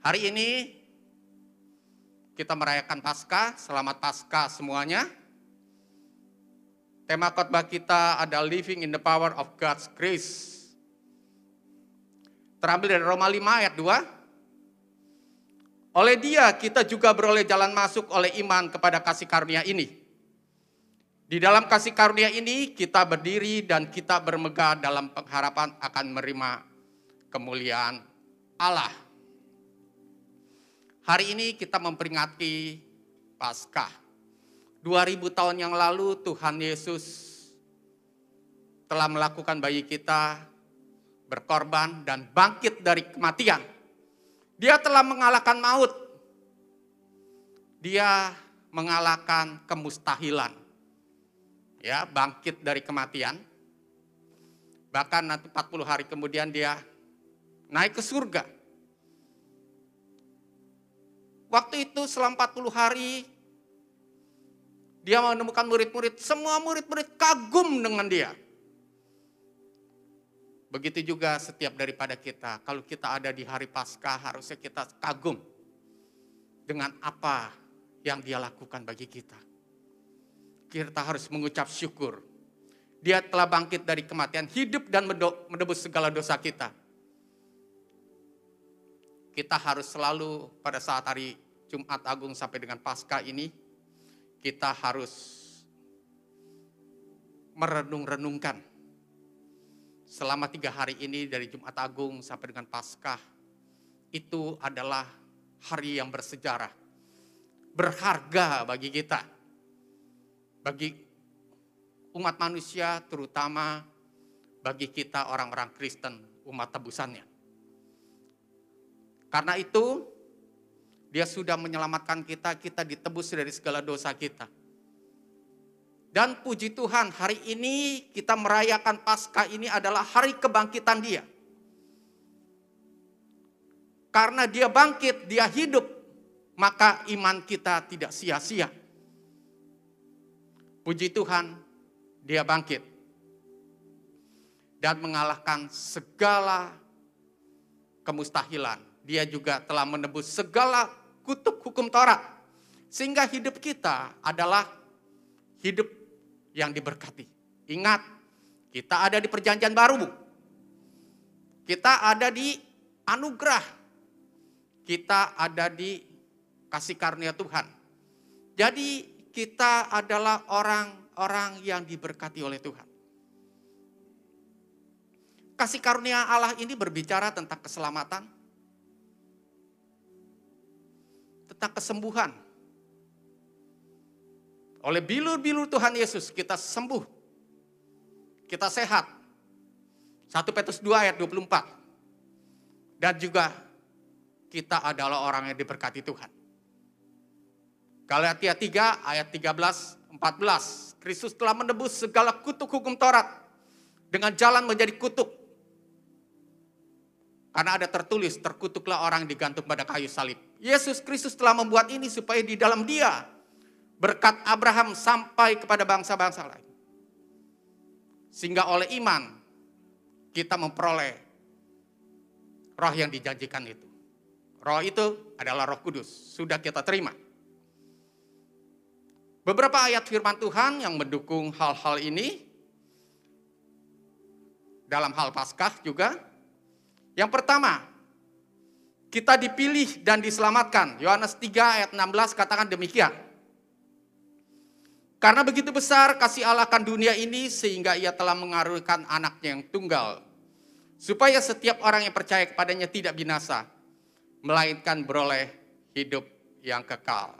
Hari ini kita merayakan Paskah, selamat Paskah semuanya. Tema khotbah kita ada Living in the Power of God's Grace. Terambil dari Roma 5 ayat 2. Oleh dia kita juga beroleh jalan masuk oleh iman kepada kasih karunia ini. Di dalam kasih karunia ini kita berdiri dan kita bermegah dalam pengharapan akan menerima kemuliaan Allah. Hari ini kita memperingati Paskah. 2000 tahun yang lalu Tuhan Yesus telah melakukan bagi kita berkorban dan bangkit dari kematian. Dia telah mengalahkan maut. Dia mengalahkan kemustahilan. Ya, bangkit dari kematian. Bahkan nanti 40 hari kemudian dia naik ke surga Waktu itu selama 40 hari dia menemukan murid-murid, semua murid-murid kagum dengan dia. Begitu juga setiap daripada kita, kalau kita ada di hari Paskah harusnya kita kagum dengan apa yang dia lakukan bagi kita. Kita harus mengucap syukur. Dia telah bangkit dari kematian, hidup dan menebus segala dosa kita kita harus selalu pada saat hari Jumat Agung sampai dengan Paskah ini, kita harus merenung-renungkan selama tiga hari ini dari Jumat Agung sampai dengan Paskah itu adalah hari yang bersejarah, berharga bagi kita, bagi umat manusia terutama bagi kita orang-orang Kristen, umat tebusannya. Karena itu, dia sudah menyelamatkan kita, kita ditebus dari segala dosa kita. Dan puji Tuhan, hari ini kita merayakan Paskah ini adalah hari kebangkitan dia. Karena dia bangkit, dia hidup, maka iman kita tidak sia-sia. Puji Tuhan, dia bangkit dan mengalahkan segala kemustahilan dia juga telah menebus segala kutub hukum Taurat. Sehingga hidup kita adalah hidup yang diberkati. Ingat, kita ada di perjanjian baru. Kita ada di anugerah. Kita ada di kasih karunia Tuhan. Jadi kita adalah orang-orang yang diberkati oleh Tuhan. Kasih karunia Allah ini berbicara tentang keselamatan, tentang kesembuhan. Oleh bilur-bilur Tuhan Yesus kita sembuh. Kita sehat. 1 Petrus 2 ayat 24. Dan juga kita adalah orang yang diberkati Tuhan. Galatia 3 ayat 13 14. Kristus telah menebus segala kutuk hukum Taurat dengan jalan menjadi kutuk. Karena ada tertulis, terkutuklah orang digantung pada kayu salib. Yesus Kristus telah membuat ini supaya di dalam dia berkat Abraham sampai kepada bangsa-bangsa lain. Sehingga oleh iman kita memperoleh roh yang dijanjikan itu. Roh itu adalah roh kudus, sudah kita terima. Beberapa ayat firman Tuhan yang mendukung hal-hal ini dalam hal Paskah juga. Yang pertama, kita dipilih dan diselamatkan. Yohanes 3 ayat 16 katakan demikian. Karena begitu besar kasih Allah akan dunia ini sehingga ia telah mengarunikan anaknya yang tunggal. Supaya setiap orang yang percaya kepadanya tidak binasa. Melainkan beroleh hidup yang kekal.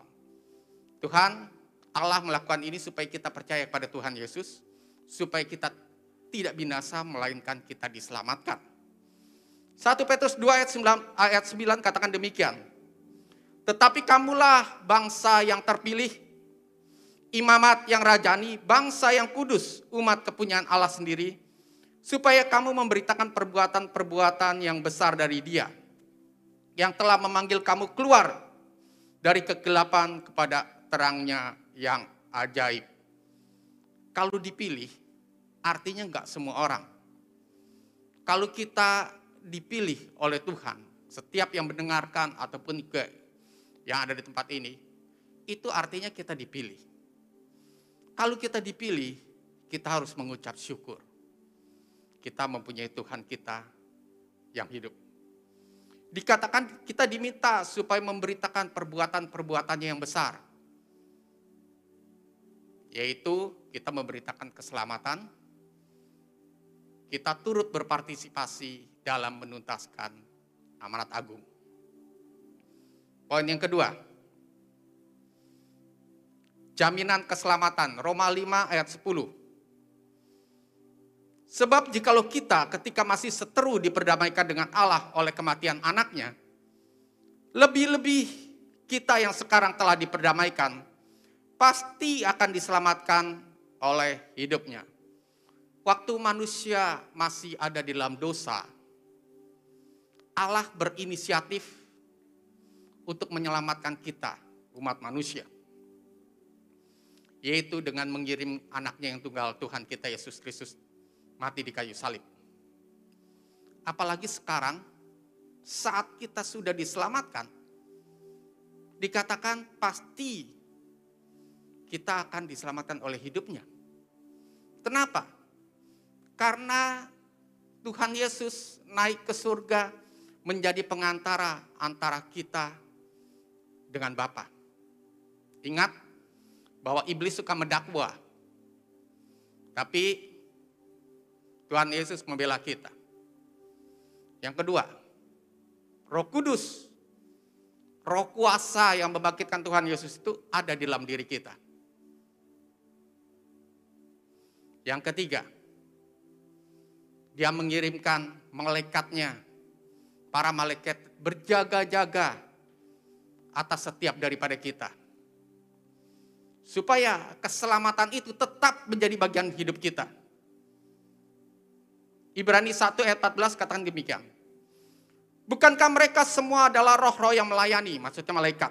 Tuhan Allah melakukan ini supaya kita percaya kepada Tuhan Yesus. Supaya kita tidak binasa melainkan kita diselamatkan. 1 Petrus 2 ayat 9, ayat 9 katakan demikian. Tetapi kamulah bangsa yang terpilih, imamat yang rajani, bangsa yang kudus, umat kepunyaan Allah sendiri, supaya kamu memberitakan perbuatan-perbuatan yang besar dari dia, yang telah memanggil kamu keluar dari kegelapan kepada terangnya yang ajaib. Kalau dipilih, artinya enggak semua orang. Kalau kita dipilih oleh Tuhan, setiap yang mendengarkan ataupun ke yang ada di tempat ini, itu artinya kita dipilih. Kalau kita dipilih, kita harus mengucap syukur. Kita mempunyai Tuhan kita yang hidup. Dikatakan kita diminta supaya memberitakan perbuatan-perbuatannya yang besar. Yaitu kita memberitakan keselamatan, kita turut berpartisipasi dalam menuntaskan amanat agung. Poin yang kedua, jaminan keselamatan. Roma 5 ayat 10. Sebab jikalau kita ketika masih seteru diperdamaikan dengan Allah oleh kematian anaknya, lebih-lebih kita yang sekarang telah diperdamaikan, pasti akan diselamatkan oleh hidupnya. Waktu manusia masih ada di dalam dosa, Allah berinisiatif untuk menyelamatkan kita, umat manusia. Yaitu dengan mengirim anaknya yang tunggal Tuhan kita Yesus Kristus mati di kayu salib. Apalagi sekarang saat kita sudah diselamatkan, dikatakan pasti kita akan diselamatkan oleh hidupnya. Kenapa? Karena Tuhan Yesus naik ke surga menjadi pengantara antara kita dengan Bapa. Ingat bahwa iblis suka mendakwa. Tapi Tuhan Yesus membela kita. Yang kedua, Roh Kudus, Roh kuasa yang membangkitkan Tuhan Yesus itu ada di dalam diri kita. Yang ketiga, dia mengirimkan malaikatnya, para malaikat berjaga-jaga atas setiap daripada kita. Supaya keselamatan itu tetap menjadi bagian hidup kita. Ibrani 1 ayat 14 katakan demikian. Bukankah mereka semua adalah roh-roh yang melayani, maksudnya malaikat.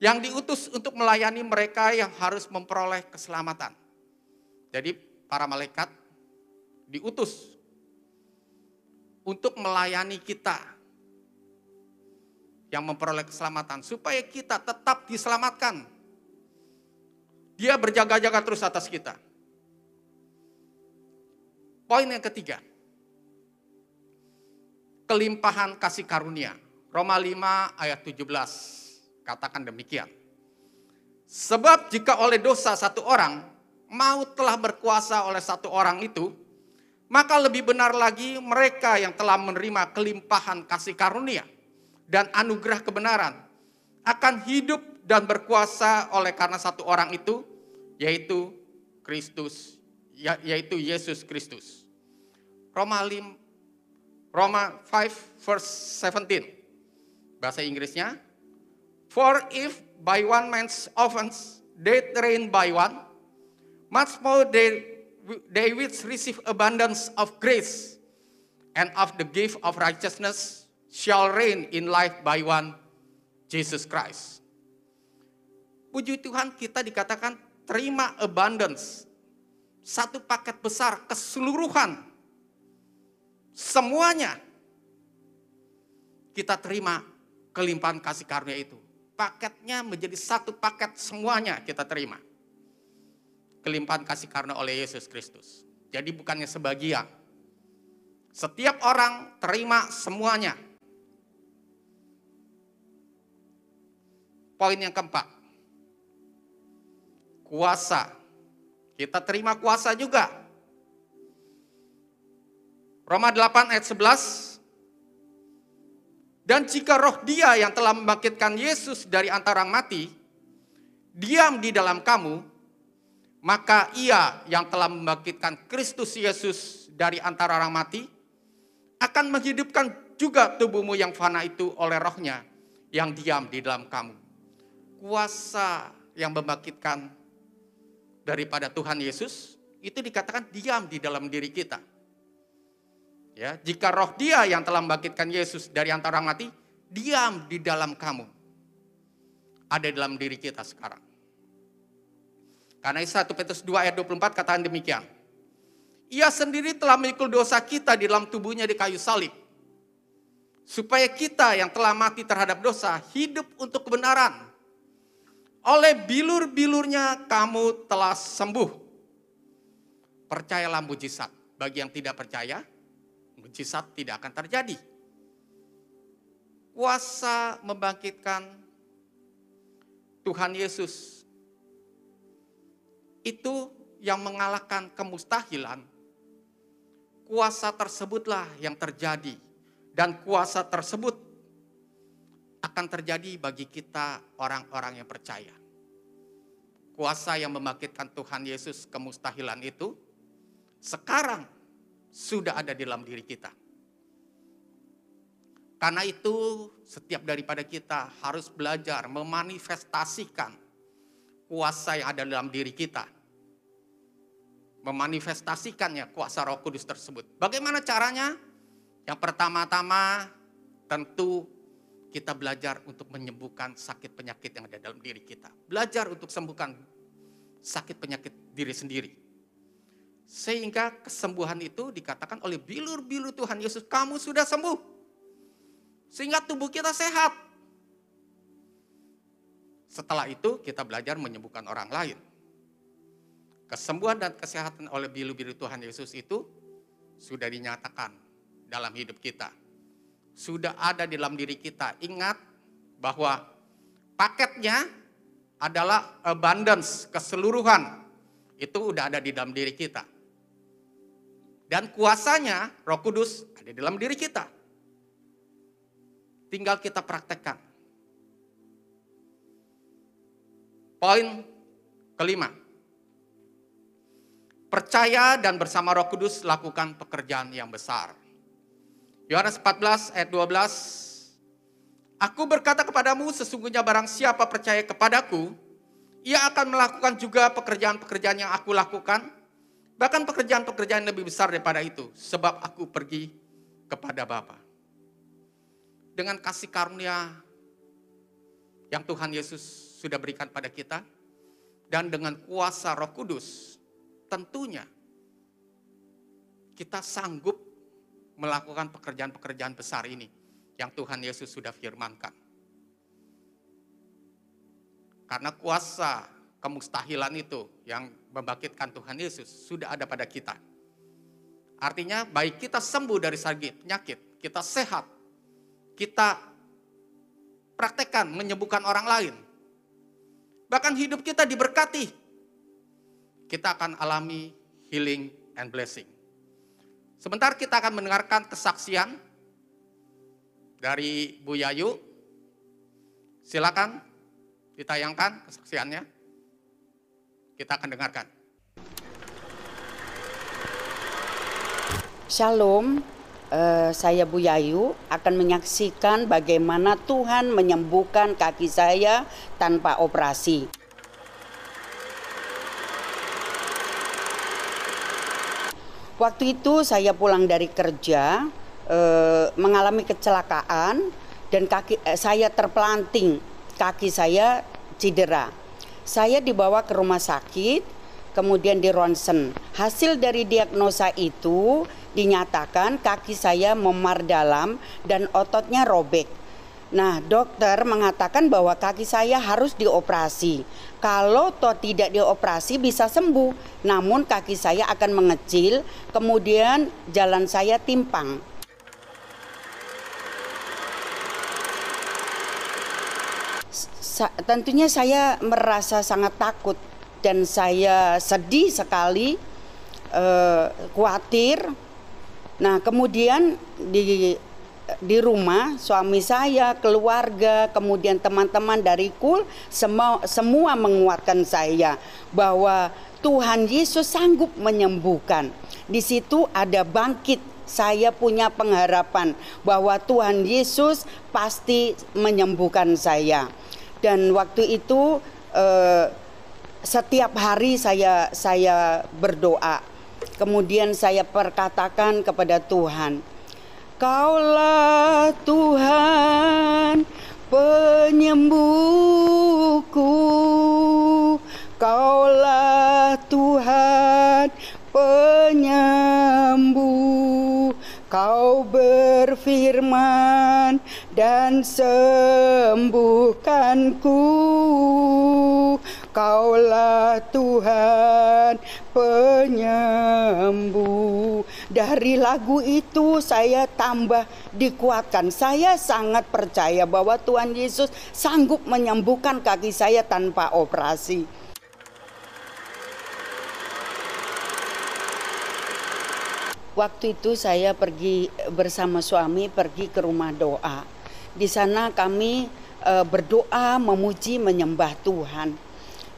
Yang diutus untuk melayani mereka yang harus memperoleh keselamatan. Jadi para malaikat diutus untuk melayani kita yang memperoleh keselamatan supaya kita tetap diselamatkan. Dia berjaga-jaga terus atas kita. Poin yang ketiga. Kelimpahan kasih karunia. Roma 5 ayat 17 katakan demikian. Sebab jika oleh dosa satu orang, maut telah berkuasa oleh satu orang itu, maka lebih benar lagi mereka yang telah menerima kelimpahan kasih karunia dan anugerah kebenaran akan hidup dan berkuasa oleh karena satu orang itu yaitu Kristus ya, yaitu Yesus Kristus. Roma 5 Roma 5 verse 17. Bahasa Inggrisnya For if by one man's offense death reigned by one much more they they receive abundance of grace and of the gift of righteousness shall reign in life by one Jesus Christ. Puji Tuhan kita dikatakan terima abundance. Satu paket besar keseluruhan. Semuanya kita terima kelimpahan kasih karunia itu. Paketnya menjadi satu paket semuanya kita terima. Kelimpahan kasih karunia oleh Yesus Kristus. Jadi bukannya sebagian. Setiap orang terima semuanya Poin yang keempat. Kuasa. Kita terima kuasa juga. Roma 8 ayat 11. Dan jika roh dia yang telah membangkitkan Yesus dari antara mati, diam di dalam kamu, maka ia yang telah membangkitkan Kristus Yesus dari antara orang mati, akan menghidupkan juga tubuhmu yang fana itu oleh rohnya yang diam di dalam kamu kuasa yang membangkitkan daripada Tuhan Yesus itu dikatakan diam di dalam diri kita. Ya, jika roh dia yang telah membangkitkan Yesus dari antara orang mati, diam di dalam kamu. Ada dalam diri kita sekarang. Karena 1 Petrus 2 ayat 24 katakan demikian. Ia sendiri telah memikul dosa kita di dalam tubuhnya di kayu salib. supaya kita yang telah mati terhadap dosa hidup untuk kebenaran. Oleh bilur-bilurnya kamu telah sembuh. Percayalah mujizat. Bagi yang tidak percaya, mujizat tidak akan terjadi. Kuasa membangkitkan Tuhan Yesus itu yang mengalahkan kemustahilan. Kuasa tersebutlah yang terjadi dan kuasa tersebut akan terjadi bagi kita orang-orang yang percaya. Kuasa yang membangkitkan Tuhan Yesus kemustahilan itu sekarang sudah ada di dalam diri kita. Karena itu setiap daripada kita harus belajar memanifestasikan kuasa yang ada dalam diri kita. Memanifestasikannya kuasa roh kudus tersebut. Bagaimana caranya? Yang pertama-tama tentu kita belajar untuk menyembuhkan sakit penyakit yang ada dalam diri kita. Belajar untuk sembuhkan sakit penyakit diri sendiri. Sehingga kesembuhan itu dikatakan oleh bilur-bilur Tuhan Yesus, kamu sudah sembuh. Sehingga tubuh kita sehat. Setelah itu kita belajar menyembuhkan orang lain. Kesembuhan dan kesehatan oleh bilur-bilur Tuhan Yesus itu sudah dinyatakan dalam hidup kita. Sudah ada di dalam diri kita. Ingat bahwa paketnya adalah abundance, keseluruhan. Itu udah ada di dalam diri kita. Dan kuasanya roh kudus ada di dalam diri kita. Tinggal kita praktekkan. Poin kelima. Percaya dan bersama roh kudus lakukan pekerjaan yang besar. Yohanes 14 ayat 12. Aku berkata kepadamu sesungguhnya barang siapa percaya kepadaku, ia akan melakukan juga pekerjaan-pekerjaan yang aku lakukan, bahkan pekerjaan-pekerjaan lebih besar daripada itu, sebab aku pergi kepada Bapa. Dengan kasih karunia yang Tuhan Yesus sudah berikan pada kita, dan dengan kuasa roh kudus, tentunya kita sanggup melakukan pekerjaan-pekerjaan besar ini yang Tuhan Yesus sudah firmankan. Karena kuasa kemustahilan itu yang membangkitkan Tuhan Yesus sudah ada pada kita. Artinya baik kita sembuh dari sakit, penyakit, kita sehat, kita praktekkan menyembuhkan orang lain. Bahkan hidup kita diberkati. Kita akan alami healing and blessing. Sebentar kita akan mendengarkan kesaksian dari Bu Yayu. Silakan ditayangkan kesaksiannya. Kita akan dengarkan. Shalom, uh, saya Bu Yayu akan menyaksikan bagaimana Tuhan menyembuhkan kaki saya tanpa operasi. Waktu itu saya pulang dari kerja e, mengalami kecelakaan dan kaki e, saya terpelanting, kaki saya cedera. Saya dibawa ke rumah sakit, kemudian di ronsen. Hasil dari diagnosa itu dinyatakan kaki saya memar dalam dan ototnya robek. Nah, dokter mengatakan bahwa kaki saya harus dioperasi. Kalau toh tidak dioperasi bisa sembuh, namun kaki saya akan mengecil, kemudian jalan saya timpang. Sa tentunya saya merasa sangat takut dan saya sedih sekali, uh, khawatir. Nah, kemudian di di rumah suami saya, keluarga, kemudian teman-teman dari KUL semua semua menguatkan saya bahwa Tuhan Yesus sanggup menyembuhkan. Di situ ada bangkit saya punya pengharapan bahwa Tuhan Yesus pasti menyembuhkan saya. Dan waktu itu eh, setiap hari saya saya berdoa. Kemudian saya perkatakan kepada Tuhan, Kaulah Tuhan penyembuhku. Kaulah Tuhan penyembuh. Kau ber berfirman dan sembuhkanku. Kaulah Tuhan penyembuh Dari lagu itu saya tambah dikuatkan Saya sangat percaya bahwa Tuhan Yesus sanggup menyembuhkan kaki saya tanpa operasi Waktu itu saya pergi bersama suami pergi ke rumah doa. Di sana kami e, berdoa, memuji, menyembah Tuhan.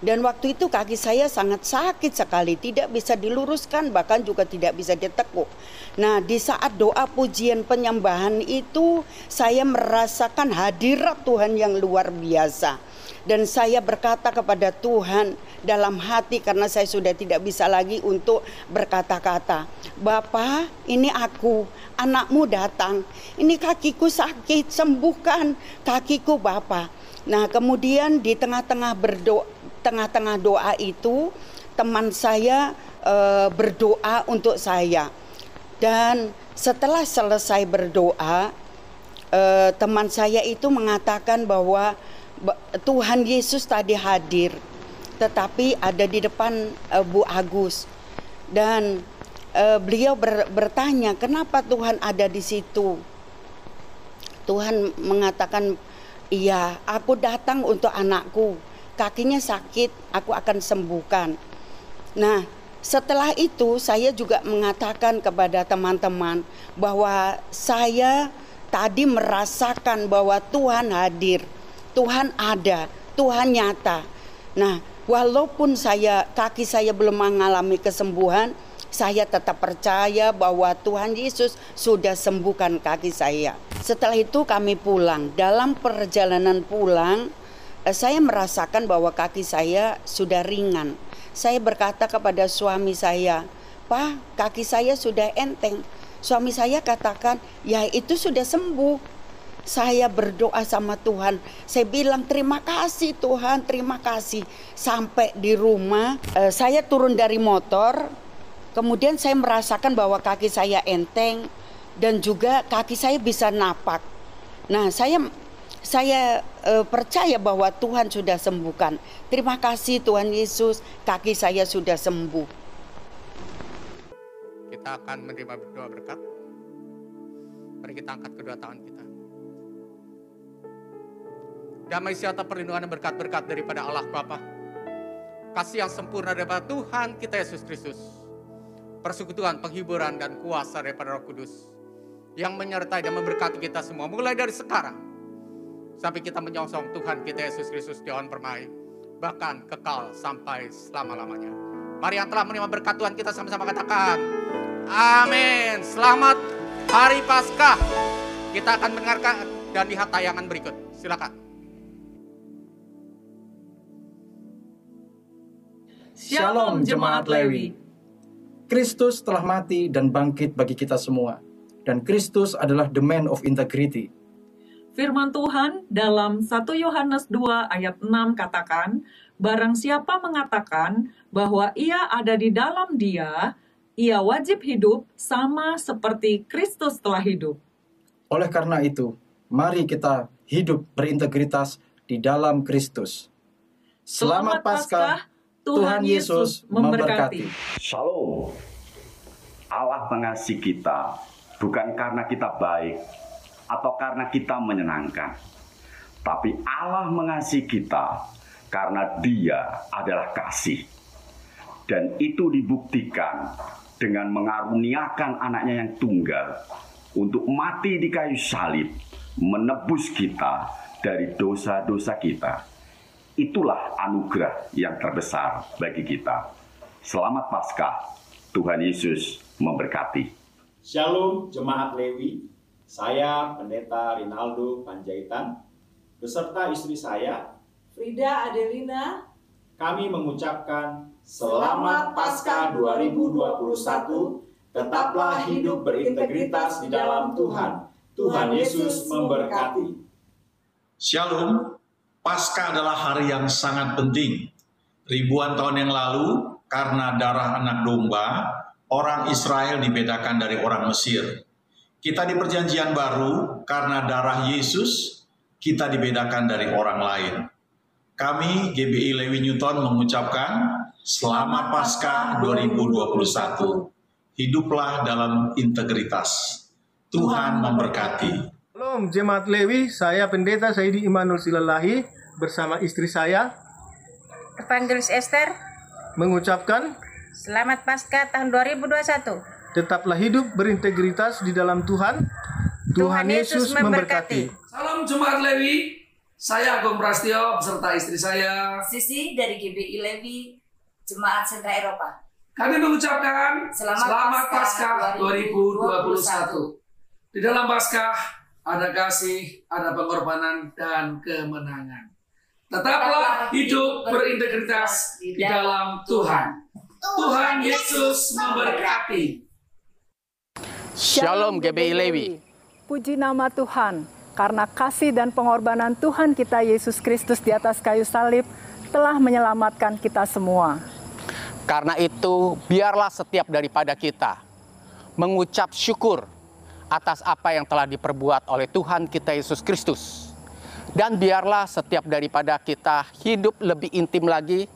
Dan waktu itu kaki saya sangat sakit sekali, tidak bisa diluruskan, bahkan juga tidak bisa ditekuk. Nah, di saat doa pujian penyembahan itu, saya merasakan hadirat Tuhan yang luar biasa dan saya berkata kepada Tuhan dalam hati karena saya sudah tidak bisa lagi untuk berkata-kata. Bapa, ini aku, anakmu datang. Ini kakiku sakit, sembuhkan kakiku Bapa. Nah, kemudian di tengah-tengah berdoa tengah-tengah doa itu teman saya e, berdoa untuk saya. Dan setelah selesai berdoa, e, teman saya itu mengatakan bahwa Tuhan Yesus tadi hadir, tetapi ada di depan uh, Bu Agus dan uh, beliau ber, bertanya kenapa Tuhan ada di situ. Tuhan mengatakan, iya aku datang untuk anakku, kakinya sakit, aku akan sembuhkan. Nah setelah itu saya juga mengatakan kepada teman-teman bahwa saya tadi merasakan bahwa Tuhan hadir Tuhan ada, Tuhan nyata. Nah, walaupun saya kaki saya belum mengalami kesembuhan, saya tetap percaya bahwa Tuhan Yesus sudah sembuhkan kaki saya. Setelah itu kami pulang. Dalam perjalanan pulang, saya merasakan bahwa kaki saya sudah ringan. Saya berkata kepada suami saya, "Pak, kaki saya sudah enteng." Suami saya katakan, "Ya, itu sudah sembuh." saya berdoa sama Tuhan. Saya bilang terima kasih Tuhan, terima kasih. Sampai di rumah, eh, saya turun dari motor, kemudian saya merasakan bahwa kaki saya enteng dan juga kaki saya bisa napak. Nah, saya saya eh, percaya bahwa Tuhan sudah sembuhkan. Terima kasih Tuhan Yesus, kaki saya sudah sembuh. Kita akan menerima doa berkat. Mari kita angkat kedua tangan kita. Damai sejahtera perlindungan dan berkat-berkat daripada Allah Bapa. Kasih yang sempurna daripada Tuhan kita Yesus Kristus. Persekutuan, penghiburan, dan kuasa daripada Roh Kudus. Yang menyertai dan memberkati kita semua. Mulai dari sekarang. Sampai kita menyongsong Tuhan kita Yesus Kristus di awan permai. Bahkan kekal sampai selama-lamanya. Mari yang telah menerima berkat Tuhan kita sama-sama katakan. Amin. Selamat Hari Paskah. Kita akan mendengarkan dan lihat tayangan berikut. Silakan. Shalom jemaat Lewi. Kristus telah mati dan bangkit bagi kita semua. Dan Kristus adalah the man of integrity. Firman Tuhan dalam 1 Yohanes 2 ayat 6 katakan, Barang siapa mengatakan bahwa ia ada di dalam dia, ia wajib hidup sama seperti Kristus telah hidup. Oleh karena itu, mari kita hidup berintegritas di dalam Kristus. Selamat, Selamat Paskah Tuhan Yesus memberkati. Shalom. Allah mengasihi kita bukan karena kita baik atau karena kita menyenangkan. Tapi Allah mengasihi kita karena dia adalah kasih. Dan itu dibuktikan dengan mengaruniakan anaknya yang tunggal untuk mati di kayu salib, menebus kita dari dosa-dosa kita Itulah anugerah yang terbesar bagi kita. Selamat Paskah. Tuhan Yesus memberkati. Shalom Jemaat Lewi. Saya Pendeta Rinaldo Panjaitan beserta istri saya Frida Adelina. Kami mengucapkan Selamat Paskah 2021. Tetaplah hidup berintegritas di dalam Tuhan. Tuhan Yesus memberkati. Shalom, Paskah adalah hari yang sangat penting. Ribuan tahun yang lalu, karena darah anak domba, orang Israel dibedakan dari orang Mesir. Kita di perjanjian baru karena darah Yesus kita dibedakan dari orang lain. Kami GBI Lewi Newton mengucapkan Selamat Paskah 2021. Hiduplah dalam integritas. Tuhan memberkati. Shalom Jemaat Lewi, saya Pendeta Saidi Imanul Silalahi bersama istri saya Evangelis Esther mengucapkan Selamat Paskah tahun 2021. Tetaplah hidup berintegritas di dalam Tuhan. Tuhan, Yesus memberkati. Salam Jemaat Lewi, saya Agung Prastio beserta istri saya. Sisi dari GBI Lewi Jemaat Sentra Eropa. Kami mengucapkan Selamat Selamat Paskah Paskah 2021. Di dalam Paskah ada kasih, ada pengorbanan dan kemenangan. Tetaplah hidup berintegritas di dalam Tuhan. Tuhan Yesus memberkati. Shalom GBI Lewi. Puji nama Tuhan, karena kasih dan pengorbanan Tuhan kita Yesus Kristus di atas kayu salib telah menyelamatkan kita semua. Karena itu, biarlah setiap daripada kita mengucap syukur atas apa yang telah diperbuat oleh Tuhan kita Yesus Kristus. Dan biarlah setiap daripada kita hidup lebih intim lagi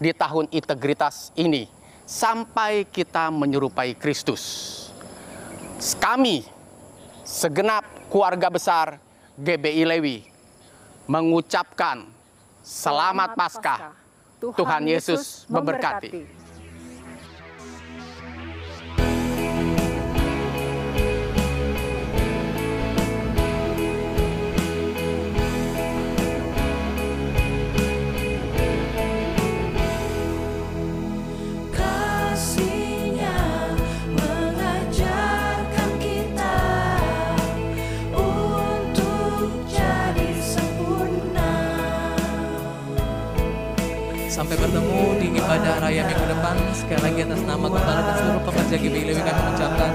di tahun integritas ini sampai kita menyerupai Kristus. Kami segenap keluarga besar GBI Lewi mengucapkan selamat Paskah. Tuhan Yesus memberkati. Sampai bertemu di ibadah raya minggu depan. Sekali lagi atas nama kepala dan seluruh pekerja GBI Lewi kami mengucapkan